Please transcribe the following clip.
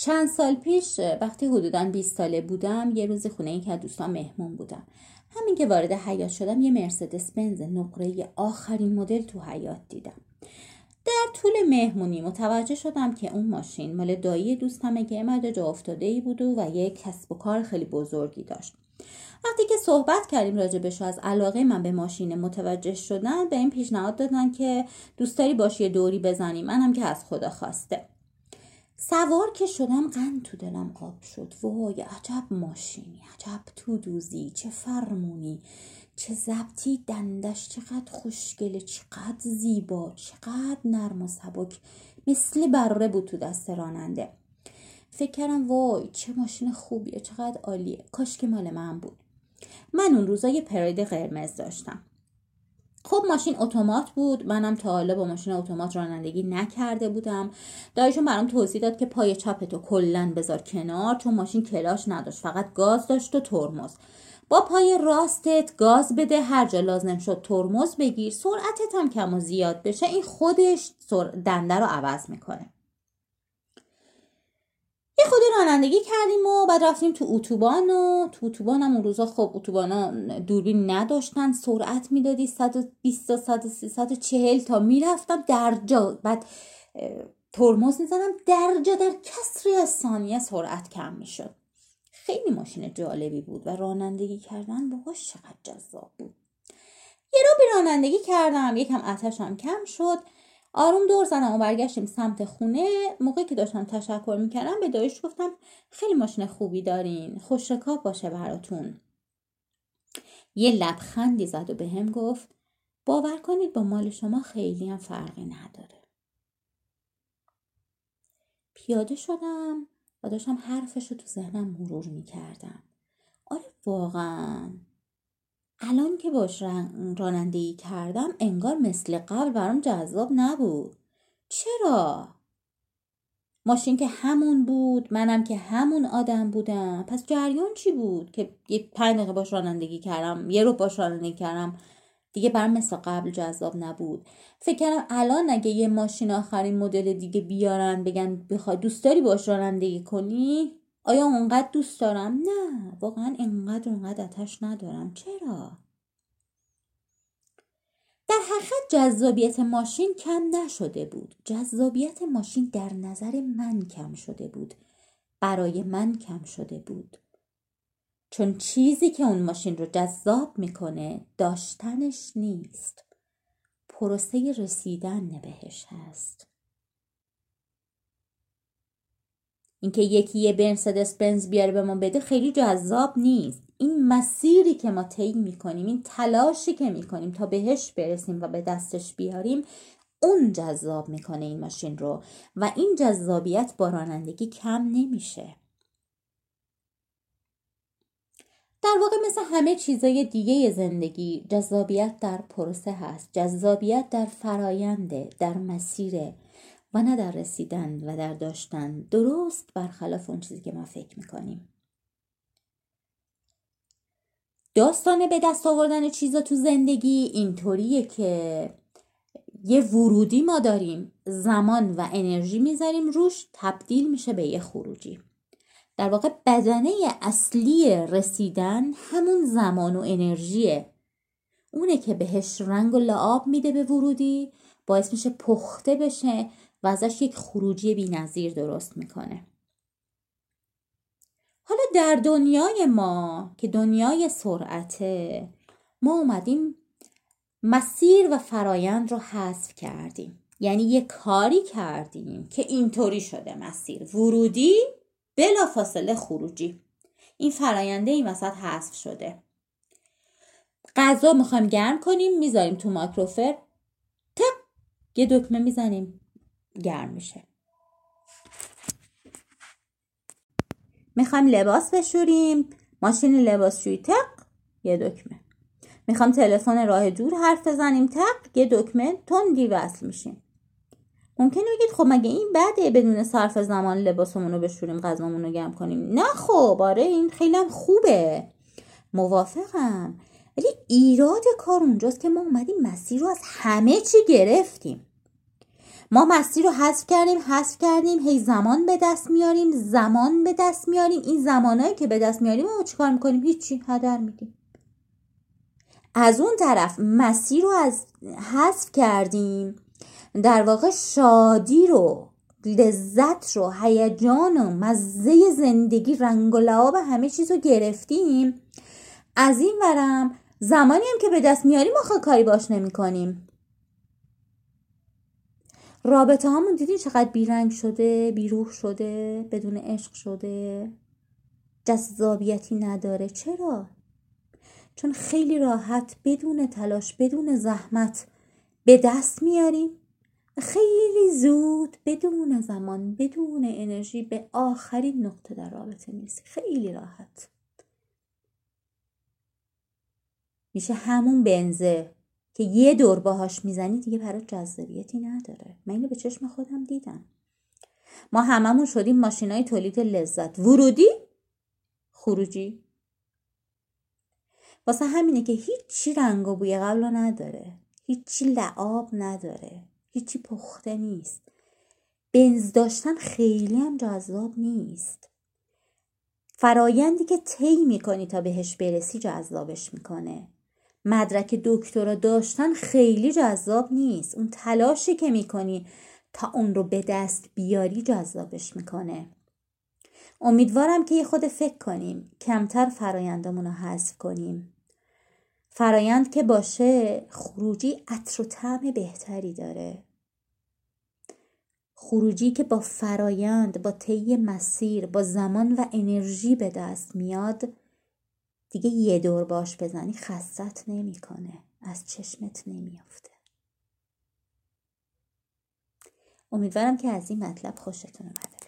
چند سال پیش وقتی حدودا 20 ساله بودم یه روز خونه این که دوستان مهمون بودم. همین که وارد حیات شدم یه مرسدس بنز نقره آخرین مدل تو حیات دیدم. در طول مهمونی متوجه شدم که اون ماشین مال دایی دوستمه که امد جا افتاده ای بود و یه کسب و کار خیلی بزرگی داشت. وقتی که صحبت کردیم راجبش از علاقه من به ماشین متوجه شدن به این پیشنهاد دادن که دوست داری باشی دوری بزنیم منم که از خدا خواسته. سوار که شدم قند تو دلم آب شد. وای عجب ماشینی عجب تو دوزی. چه فرمونی چه زبطی دندش چقدر خوشگله چقدر زیبا چقدر نرم و سبک. مثل بره بود تو دست راننده. فکر کردم وای چه ماشین خوبیه چقدر عالیه. کاش که مال من بود. من اون روزا یه پرید قرمز داشتم. خب ماشین اتومات بود. منم تا حالا با ماشین اتومات رانندگی نکرده بودم. دایشون برام توضیح داد که پای چپتو کلا بذار کنار چون ماشین کلاش نداشت. فقط گاز داشت و ترمز. با پای راستت گاز بده هر جا لازم شد ترمز بگیر. سرعتت هم کم و زیاد بشه. این خودش دنده رو عوض می‌کنه. یه خود رانندگی کردیم و بعد رفتیم تو اتوبان و تو اتوبان هم اون روزا خب اتوبانا دوربین نداشتن سرعت می‌دادی 120 تا 130 140 تا می‌رفتم در جا. بعد ترمز می‌زنم در جا در کسری از ثانیه سرعت کم می‌شد. خیلی ماشین جالبی بود و رانندگی کردن باهاش چقدر جذاب بود. یه رو رانندگی کردم یکم آتشم کم شد. آروم دور زدم و برگشتیم سمت خونه. موقعی که داشتم تشکر می‌کردم به دایش گفتم خیلی ماشین خوبی دارین خوش باشه براتون. یه لبخندی زد و به هم گفت باور کنید با مال شما خیلی هم فرقی نداره. پیاده شدم و داشتم حرفش رو تو ذهنم مرور می‌کردم. آره واقعا. الان که باش رانندگی کردم انگار مثل قبل برام جذاب نبود. چرا؟ ماشین که همون بود منم که همون آدم بودم. پس جریان چی بود که یه پنج دقیقه باش رانندگی کردم یه رو باش رانندگی کردم؟ دیگه برام مثل قبل جذاب نبود. فکر کردم الان اگه یه ماشین آخرین مدل دیگه بیارن بگن بخوای دوست داری باش رانندگی کنی؟ آیا اونقدر دوست دارم؟ نه واقعا اینقدر اونقدر آتش ندارم. چرا؟ در حقیقت جذابیت ماشین کم نشده بود. جذابیت ماشین در نظر من کم شده بود. برای من کم شده بود. چون چیزی که اون ماشین رو جذاب می‌کنه داشتنش نیست. پروسه رسیدن بهش هست. اینکه یکی یه مرسدس بنز بیاره به ما بده خیلی جذاب نیست. این مسیری که ما طی می‌کنیم این تلاشی که می‌کنیم تا بهش برسیم و به دستش بیاریم اون جذاب می‌کنه این ماشین رو و این جذابیت با رانندگی کم نمیشه. در واقع مثل همه چیزای دیگه زندگی جذابیت در پروسه هست. جذابیت در فراینده در مسیره و نه در رسیدن و در داشتن. درست برخلاف اون چیزی که ما فکر می‌کنیم. داستان به دست آوردن چیزا تو زندگی اینطوریه که یه ورودی ما داریم. زمان و انرژی می‌ذاریم. روش تبدیل میشه به یه خروجی. در واقع بدنه اصلی رسیدن همون زمان و انرژیه. اونه که بهش رنگ و لعاب میده به ورودی باعث میشه پخته بشه. و ازش یک خروجی بینظیر درست می‌کنه. حالا در دنیای ما که دنیای سرعته ما اومدیم مسیر و فرایند رو حذف کردیم. یعنی یه کاری کردیم که اینطوری شده مسیر. ورودی بلا فاصله خروجی. این فراینده این وسط حذف شده. غذا می‌خوایم گرم کنیم می‌ذاریم تو ماکروفر تق یه دکمه می‌زنیم. گرم میشه. می‌خوایم لباس بشوریم. ماشین لباسشویی تق یه دکمه. می‌خوام تلفن راه دور حرف بزنیم تق یه دکمه تندی وصل میشیم. ممکنه بگید خب مگه این بده بدون صرف زمان لباسمون رو بشوریم غذامون رو گرم کنیم؟ نه خب آره این خیلی خوبه. موافقم. ولی ایراد کار اونجاست که ما اومدیم مسیر رو از همه چی گرفتیم. ما مسیر رو حذف کردیم حذف کردیم هی زمان به دست میاریم زمان به دست میاریم. این زمانهایی که به دست میاریم ما چیکار می‌کنیم؟ هیچی هدر میدیم. از اون طرف مسیر رو از حذف کردیم. در واقع شادی رو لذت رو هیجان و مزه زندگی رنگ و لعاب همه چیز رو گرفتیم. از این ورم زمانی هم که به دست میاریم آخه کاری باش نمی کنیم رابطه هامون دیدین چقدر بیرنگ شده بیروح شده بدون عشق شده؟ جذابیتی نداره. چرا؟ چون خیلی راحت بدون تلاش بدون زحمت به دست میاریم. خیلی زود بدون زمان بدون انرژی به آخرین نقطه در رابطه می‌رسی. خیلی راحت. میشه همون بنزه. که یه دور باهاش می‌زنی دیگه برای جذابیتی نداره. من اینو به چشم خودم دیدم. ما هممون شدیم ماشینای تولید لذت. ورودی؟ خروجی. واسه همینه که هیچی رنگ و بوی قبل نداره. هیچی لعاب نداره. هیچی پخته نیست. بنز داشتن خیلی هم جذاب نیست. فرایندی که طی می‌کنی تا بهش برسی جذابش می‌کنه. مدرک دکترا داشتن خیلی جذاب نیست. اون تلاشی که می‌کنی تا اون رو به دست بیاری جذابش می‌کنه. امیدوارم که یه خود فکر کنیم. کمتر فرایندمون رو حذف کنیم. فرایند که باشه خروجی عطر و طعم بهتری داره. خروجی که با فرایند با طی مسیر با زمان و انرژی به دست میاد دیگه یه دور باش بزنی خستت نمی‌کنه. از چشمت نمیافته. امیدوارم که از این مطلب خوشتون اومده.